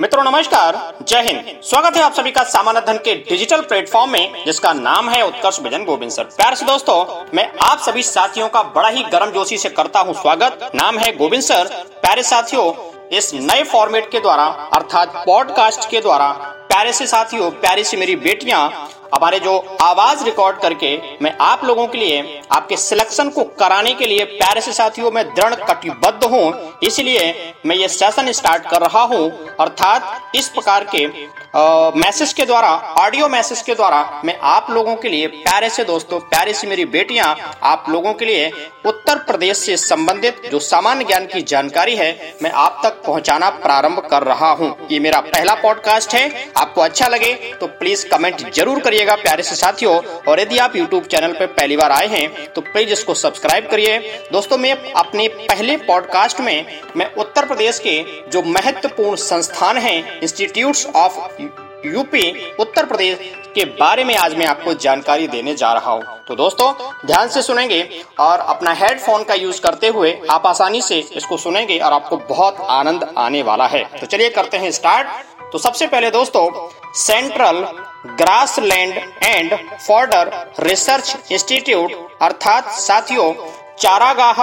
मित्रों, नमस्कार। जय हिंद। स्वागत है आप सभी का सामान्य धन के डिजिटल प्लेटफॉर्म में, जिसका नाम है उत्कर्ष भजन गोविंद सर। प्यार से दोस्तों, मैं आप सभी साथियों का बड़ा ही गर्म जोशी से करता हूँ स्वागत। नाम है गोविंद सर। प्यारे साथियों, इस नए फॉर्मेट के द्वारा, अर्थात पॉडकास्ट के द्वारा, प्यारे से साथियों, प्यारे से मेरी बेटियाँ हमारे जो आवाज़ रिकॉर्ड करके मैं आप लोगों के लिए, आपके सिलेक्शन को कराने के लिए प्यारे से साथियों, में दृढ़ कटिबद्ध हूँ। इसलिए मैं ये सेशन स्टार्ट कर रहा हूँ। अर्थात इस प्रकार के मैसेज के द्वारा ऑडियो मैसेज के द्वारा मैं आप लोगों के लिए प्यारे से दोस्तों, प्यारे से मेरी बेटियाँ, आप लोगों के लिए उत्तर प्रदेश से संबंधित जो सामान्य ज्ञान की जानकारी है, मैं आप तक पहुंचाना प्रारंभ कर रहा हूँ। ये मेरा पहला पॉडकास्ट है। आपको अच्छा लगे तो प्लीज़ कमेंट ज़रूर करिएगा प्यारे से साथियों, और यदि आप यूट्यूब चैनल पर पहली बार आए हैं तो प्लीज़ इसको सब्सक्राइब करिए। दोस्तों, मैं अपने पहले पॉडकास्ट में, मैं उत्तर प्रदेश के जो महत्वपूर्ण संस्थान है institute of UP Uttar Pradesh के बारे में आज मैं आपको जानकारी देने जा रहा हूँ। तो दोस्तों, ध्यान से सुनेंगे, और अपना हेडफोन का यूज़ करते हुए आप आसानी से इसको सुनेंगे, और आपको बहुत आनंद आने वाला है। तो चलिए करते हैं स्टार्ट तो सबसे पहले दोस्तों central grassland and fodder research institute अर्थात साथियों, चारागाह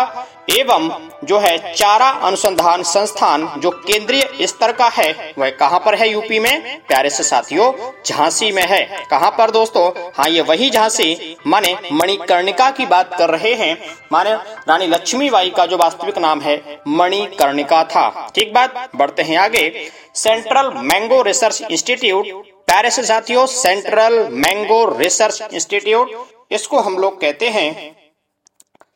एवं जो है चारा अनुसंधान संस्थान जो केंद्रीय स्तर का है, वह कहाँ पर है यूपी में? प्यारे से साथियों, झांसी में है। कहाँ पर दोस्तों? हाँ ये वही झांसी। माने मणिकर्णिका की बात कर रहे हैं। माने रानी लक्ष्मीबाई का जो वास्तविक नाम है, मणिकर्णिका था। ठीक बात? बढ़ते हैं आगे। सेंट्रल मैंगो रिसर्च इंस्टीट्यूट प्यारे से साथियों सेंट्रल मैंगो रिसर्च इंस्टीट्यूट इसको हम लोग कहते हैं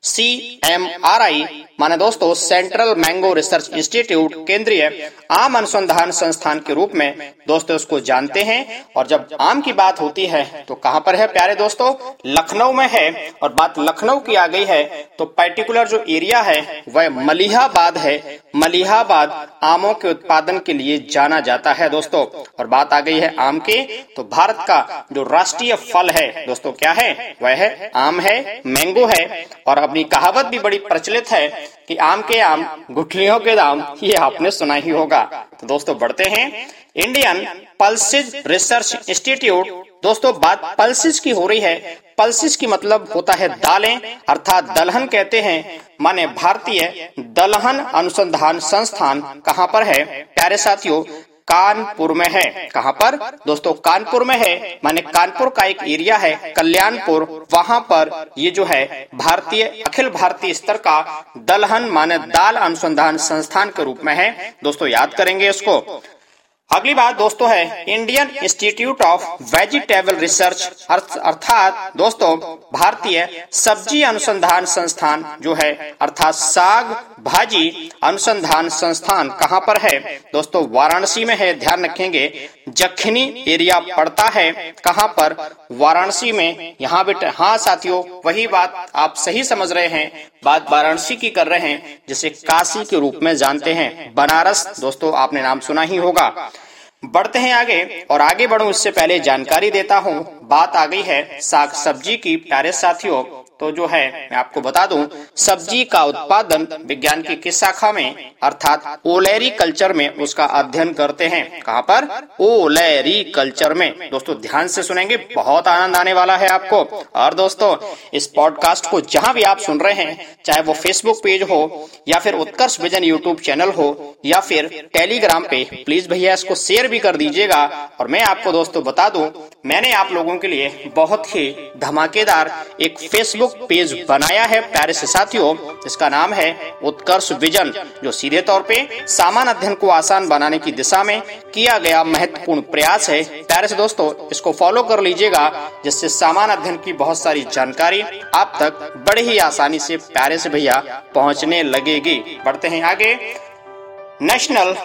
सी एम आर आई माने दोस्तों सेंट्रल मैंगो रिसर्च इंस्टीट्यूट केंद्रीय आम अनुसंधान संस्थान के रूप में दोस्तों इसको जानते हैं। और जब आम की बात होती है तो कहाँ पर है प्यारे दोस्तों? लखनऊ में है। और बात लखनऊ की आ गई है तो पर्टिकुलर जो एरिया है, वह मलिहाबाद है। मलिहाबाद आमों के उत्पादन के लिए जाना जाता है दोस्तों। और बात आ गई है आम के तो भारत का जो राष्ट्रीय फल है, दोस्तों क्या है? वह है आम है मैंगो है। और अपनी कहावत भी बड़ी प्रचलित है कि आम के आम, गुठलियों के दाम, ये आपने सुना ही होगा। तो दोस्तों, बढ़ते हैं। इंडियन पल्सिस रिसर्च इंस्टीट्यूट दोस्तों, बात पल्सिस की हो रही है। पल्सिस की मतलब होता है दालें, अर्थात दलहन कहते हैं। माने भारतीय दलहन अनुसंधान संस्थान कहाँ पर है? प्यारे साथियों कानपुर में है। कहाँ पर? दोस्तों, कानपुर में है। माने कानपुर का एक एरिया है, कल्याणपुर। वहाँ पर ये जो है, भारतीय, अखिल भारतीय स्तर का दलहन माने दाल अनुसंधान संस्थान के रूप में है। दोस्तों, याद करेंगे इसको। अगली बात दोस्तों है Indian institute of vegetable research अर्थात दोस्तों भारतीय सब्ज़ी अनुसंधान संस्थान जो है, अर्थात साग भाजी अनुसंधान संस्थान कहाँ पर है? दोस्तों वाराणसी में है, ध्यान रखेंगे। जखनी एरिया पड़ता है कहाँ पर? वाराणसी में। यहाँ बेटे हाँ साथियों, वही बात आप सही समझ रहे हैं। बात वाराणसी की कर रहे हैं, जिसे काशी के रूप में जानते हैं। बनारस, दोस्तों आपने नाम सुना ही होगा। बढ़ते हैं आगे, और आगे बढ़ूं उससे पहले जानकारी देता हूँ। बात आ गई है साग सब्ज़ी की। प्यारे साथियों तो जो है, मैं आपको बता दूँ, सब्ज़ी का उत्पादन विज्ञान की किस शाखा में, अर्थात ओलेरी कल्चर में उसका अध्ययन करते हैं। कहाँ पर? ओलेरी कल्चर में। दोस्तों, ध्यान से सुनेंगे, बहुत आनंद आने वाला है आपको। और दोस्तों, इस पॉडकास्ट को जहाँ भी आप सुन रहे हैं, चाहे वो फेसबुक पेज हो, या फिर उत्कर्ष विजन यूट्यूब चैनल हो, या फिर टेलीग्राम पे प्लीज़ भैया इसको शेयर भी कर दीजिएगा। और मैं आपको दोस्तों बता दूँ मैंने आप लोगों के लिए बहुत ही धमाकेदार एक फेसबुक पेज बनाया है, प्यारे से साथियों। इसका नाम है उत्कर्ष विजन, जो सीधे तौर पे सामान्य अध्ययन को आसान बनाने की दिशा में किया गया महत्वपूर्ण प्रयास है। प्यारे से दोस्तों, इसको फॉलो कर लीजिएगा, जिससे सामान्य अध्ययन की बहुत सारी जानकारी आप तक बड़े ही आसानी से प्यारे से भैया पहुँचने लगेगी। बढ़ते हैं आगे। National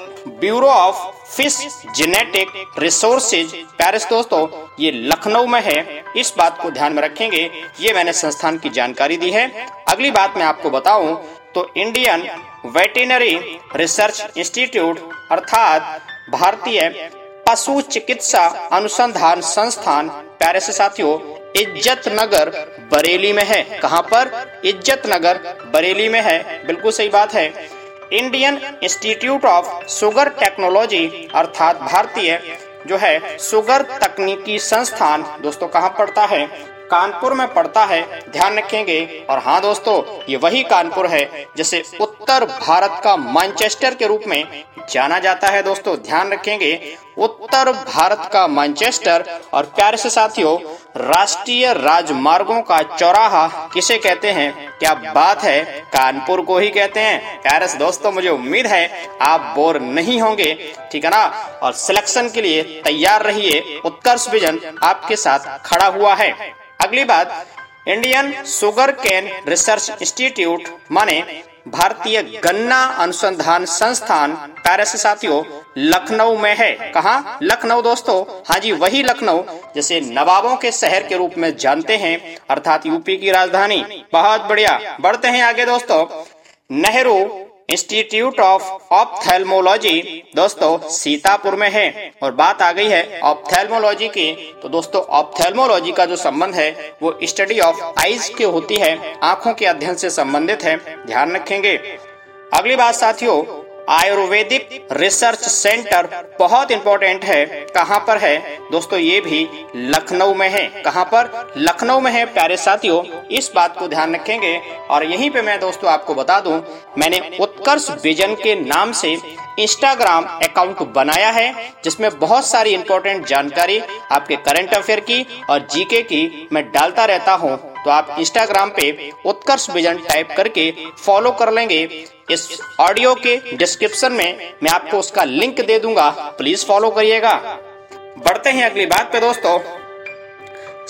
bureau of fish genetic resources Paris दोस्तों, ये लखनऊ में है। इस बात को ध्यान में रखेंगे। ये मैंने संस्थान की जानकारी दी है। अगली बात मैं आपको बताऊँ तो इंडियन वेटेनरी रिसर्च इंस्टीट्यूट अर्थात भारतीय पशु चिकित्सा अनुसंधान संस्थान प्यारे से साथियों इज़्ज़त नगर बरेली में है। कहाँ पर? इज़्ज़त नगर बरेली में है। बिल्कुल सही बात है। Indian institute of sugar technology अर्थात भारतीय, जो है, सुगर तकनीकी संस्थान, दोस्तों, कहाँ पड़ता है? कानपुर में पड़ता है, ध्यान रखेंगे। और हाँ दोस्तों, ये वही कानपुर है, जिसे उत्तर भारत का मैनचेस्टर के रूप में जाना जाता है दोस्तों। ध्यान रखेंगे, उत्तर भारत का मैनचेस्टर। और प्यारे से साथियों, राष्ट्रीय राजमार्गों का चौराहा किसे कहते हैं? क्या बात है? कानपुर को ही कहते हैं। प्यारे से दोस्तों, मुझे उम्मीद है, आप बोर नहीं होंगे, ठीक है ना? और सिलेक्शन के लिए तैयार रहिए। उत्कर्ष विजन आपके साथ खड़ा हुआ है। अगली बात Indian sugar cane research institute माने भारतीय गन्ना अनुसंधान संस्थान पैरिस साथियों, लखनऊ में है। कहा? लखनऊ, दोस्तों। हाँ जी, वही लखनऊ, जिसे नवाबों के शहर के रूप में जानते हैं, अर्थात यूपी की राजधानी। बहुत बढ़िया। बढ़ते हैं आगे, दोस्तों। नेहरू इंस्टीट्यूट ऑफ़ ऑप्थेल्मोलॉजी दोस्तों, सीतापुर में है और बात आ गई है ऑप्थेल्मोलॉजी की। तो दोस्तों ऑप्थेल्मोलॉजी का जो संबंध है, वो स्टडी ऑफ़ आईज की होती है। आँखों के अध्ययन से संबंधित है। ध्यान रखेंगे। अगली बात साथियों आयुर्वेदिक रिसर्च सेंटर बहुत इंपॉर्टेंट है। कहाँ पर है? दोस्तों, ये भी लखनऊ में है। कहाँ पर? लखनऊ में है प्यारे साथियों। इस बात को ध्यान रखेंगे और यहीं पे मैं दोस्तों आपको बता दूँ, मैंने उत्कर्ष विजन के नाम से इंस्टाग्राम अकाउंट बनाया है, जिसमें बहुत सारी इंपॉर्टेंट जानकारी आपके करंट अफेयर की और जीके की मैं डालता रहता हूँ। तो आप इंस्टाग्राम पे उत्कर्ष विजन टाइप करके फॉलो कर लेंगे। इस ऑडियो के डिस्क्रिप्शन में मैं आपको उसका लिंक दे दूँगा। प्लीज़ फॉलो करिएगा। बढ़ते हैं अगली बात पे दोस्तों।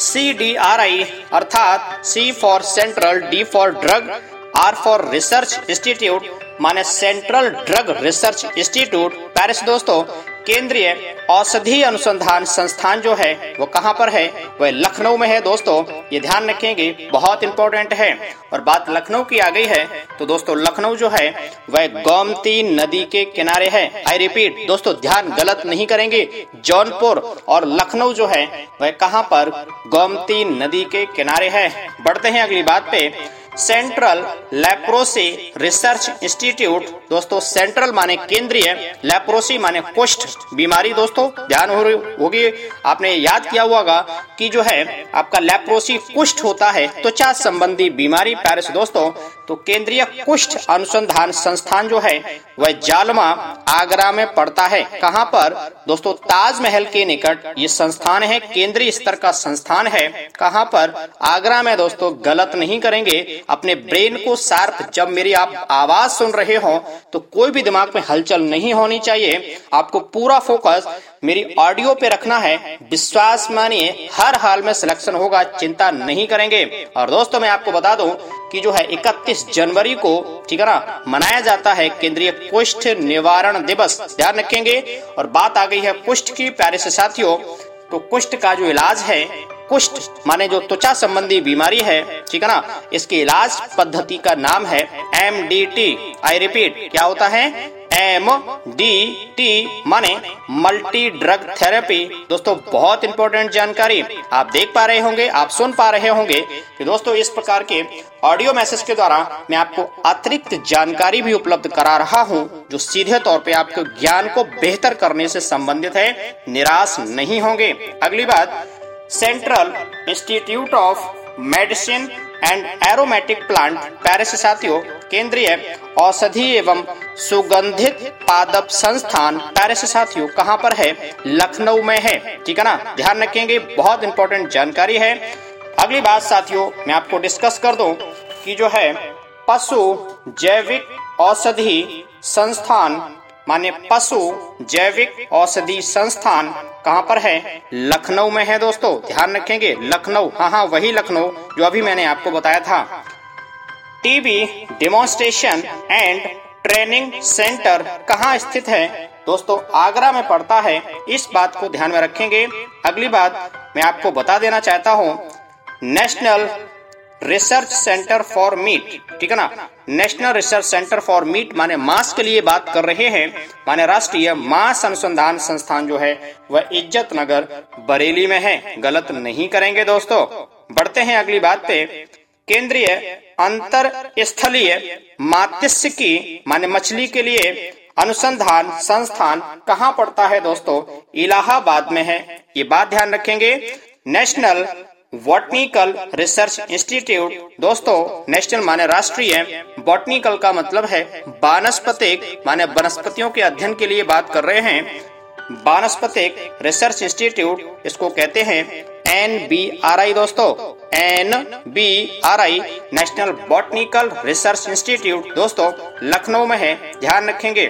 सी डी आर आई अर्थात C for central D for drug R for research institute माने सेंट्रल ड्रग रिसर्च इंस्टीट्यूट पेरिस दोस्तों। केंद्रीय औषधि अनुसंधान संस्थान जो है, वो कहाँ पर है? वह लखनऊ में है दोस्तों। ये ध्यान रखेंगे बहुत इंपॉर्टेंट है। और बात लखनऊ की आ गई है तो दोस्तों लखनऊ जो है, वह गोमती नदी के किनारे है। आई रिपीट दोस्तों ध्यान गलत नहीं करेंगे। जौनपुर और लखनऊ जो है, वह कहाँ पर? गोमती नदी के किनारे है। बढ़ते हैं अगली बात पे। सेंट्रल लेप्रोसी रिसर्च इंस्टीट्यूट, दोस्तों, सेंट्रल माने केंद्रीय, लेप्रोसी माने कुष्ठ, बीमारी, दोस्तों, ध्यान हो रही होगी। आपने याद किया होगा कि जो है, आपका लेप्रोसी कुष्ठ होता है, त्वचा संबंधी बीमारी, पैरिस, दोस्तों तो केंद्रीय कुष्ठ अनुसंधान संस्थान जो है, वह जालमा, आगरा में पड़ता है। कहाँ पर? दोस्तों, ताजमहल के निकट। ये संस्थान है, केंद्रीय स्तर का संस्थान है। कहाँ पर? आगरा में, दोस्तों, गलत नहीं करेंगे। अपने ब्रेन को शार्प जब मेरी आप आवाज़ सुन रहे हो तो कोई भी दिमाग में हलचल नहीं होनी चाहिए। आपको पूरा फोकस मेरी ऑडियो पे रखना है। विश्वास मानिए, हर हाल में सिलेक्शन होगा, चिंता नहीं करेंगे। और दोस्तों, मैं आपको बता दूँ कि जो है 31 जनवरी को, ठीक है ना, मनाया जाता है केंद्रीय कुष्ठ निवारण दिवस। ध्यान रखेंगे। और बात आ गई है कुष्ठ की, प्यारे से साथियों तो कुष्ठ का जो इलाज है कुष्ठ, माने जो त्वचा संबंधी बीमारी है, ठीक है ना? इसके इलाज पद्धति का नाम है M D T I repeat क्या होता है? एम डी टी माने मल्टी ड्रग थेरेपी दोस्तों, बहुत इंपॉर्टेंट जानकारी आप देख पा रहे होंगे, आप सुन पा रहे होंगे कि दोस्तों, इस प्रकार के ऑडियो मैसेज के द्वारा मैं आपको अतिरिक्त जानकारी भी उपलब्ध करा रहा हूँ, जो सीधे तौर पे आपके ज्ञान को बेहतर करने से संबंधित है। निराश नहीं होंगे। अगली बात central institute of medicine and aromatic plant Paris साथियों, केंद्रीय औषधि एवं सुगंधित पादप संस्थान पैरिस साथियों, कहाँ पर है? लखनऊ में है, ठीक है ना? ध्यान रखेंगे, बहुत इंपॉर्टेंट जानकारी है। अगली बात, साथियों, मैं आपको डिस्कस कर दूँ कि जो है पशु जैविक औषधि संस्थान माने पशु जैविक औषधि संस्थान कहाँ पर है? लखनऊ में है दोस्तों। ध्यान रखेंगे, लखनऊ। हाँ हाँ वही लखनऊ जो अभी मैंने आपको बताया था। TB demonstration and training centre कहाँ स्थित है? दोस्तों, आगरा में पड़ता है। इस बात को ध्यान में रखेंगे। अगली बात मैं आपको बता देना चाहता हूँ। National research centre for meat ठीक है ना? National research centre for meat माने मांस के लिए बात कर रहे हैं। माने राष्ट्रीय मांस अनुसंधान संस्थान जो है, वह इज़्ज़त नगर बरेली में है। गलत नहीं करेंगे दोस्तों। बढ़ते हैं अगली बात पे। केंद्रीय अंतर स्थलीय मात्स्य की माने मछली के लिए अनुसंधान संस्थान कहाँ पड़ता है दोस्तों? इलाहाबाद में है। ये बात ध्यान रखेंगे। नेशनल बॉटनिकल रिसर्च इंस्टीट्यूट दोस्तों नेशनल माने राष्ट्रीय बॉटनिकल का मतलब है वानस्पतिक, माने वनस्पतियों के अध्ययन के लिए बात कर रहे हैं। वानस्पतिक रिसर्च इंस्टीट्यूट इसको कहते हैं एन बी आर आई दोस्तों। N B R I national botanical research institute दोस्तों, लखनऊ में है, ध्यान रखेंगे।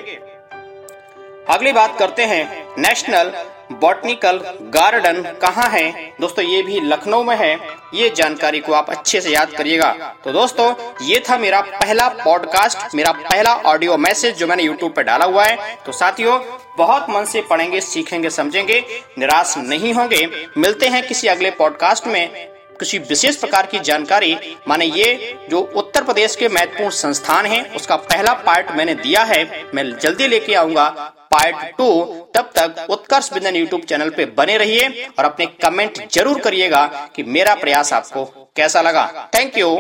अगली बात करते हैं नेशनल बॉटनिकल गार्डन कहाँ है? दोस्तों, ये भी लखनऊ में है। ये जानकारी को आप अच्छे से याद करिएगा। तो दोस्तों, ये था मेरा पहला पॉडकास्ट मेरा पहला ऑडियो मैसेज जो मैंने यूट्यूब पर डाला हुआ है। तो साथियों, बहुत मन से पढ़ेंगे, सीखेंगे, समझेंगे। निराश नहीं होंगे। मिलते हैं किसी अगले पॉडकास्ट में। किसी विशेष प्रकार की जानकारी, माने ये जो उत्तर प्रदेश के महत्वपूर्ण संस्थान हैं, उसका पहला पार्ट मैंने दिया है। मैं जल्दी लेके आऊँगा। पार्ट टू तब तक उत्कर्ष बिंदन यूट्यूब चैनल पे बने रहिए और अपने कमेंट ज़रूर करिएगा कि मेरा प्रयास आपको कैसा लगा। थैंक यू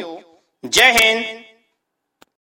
जय हिंद।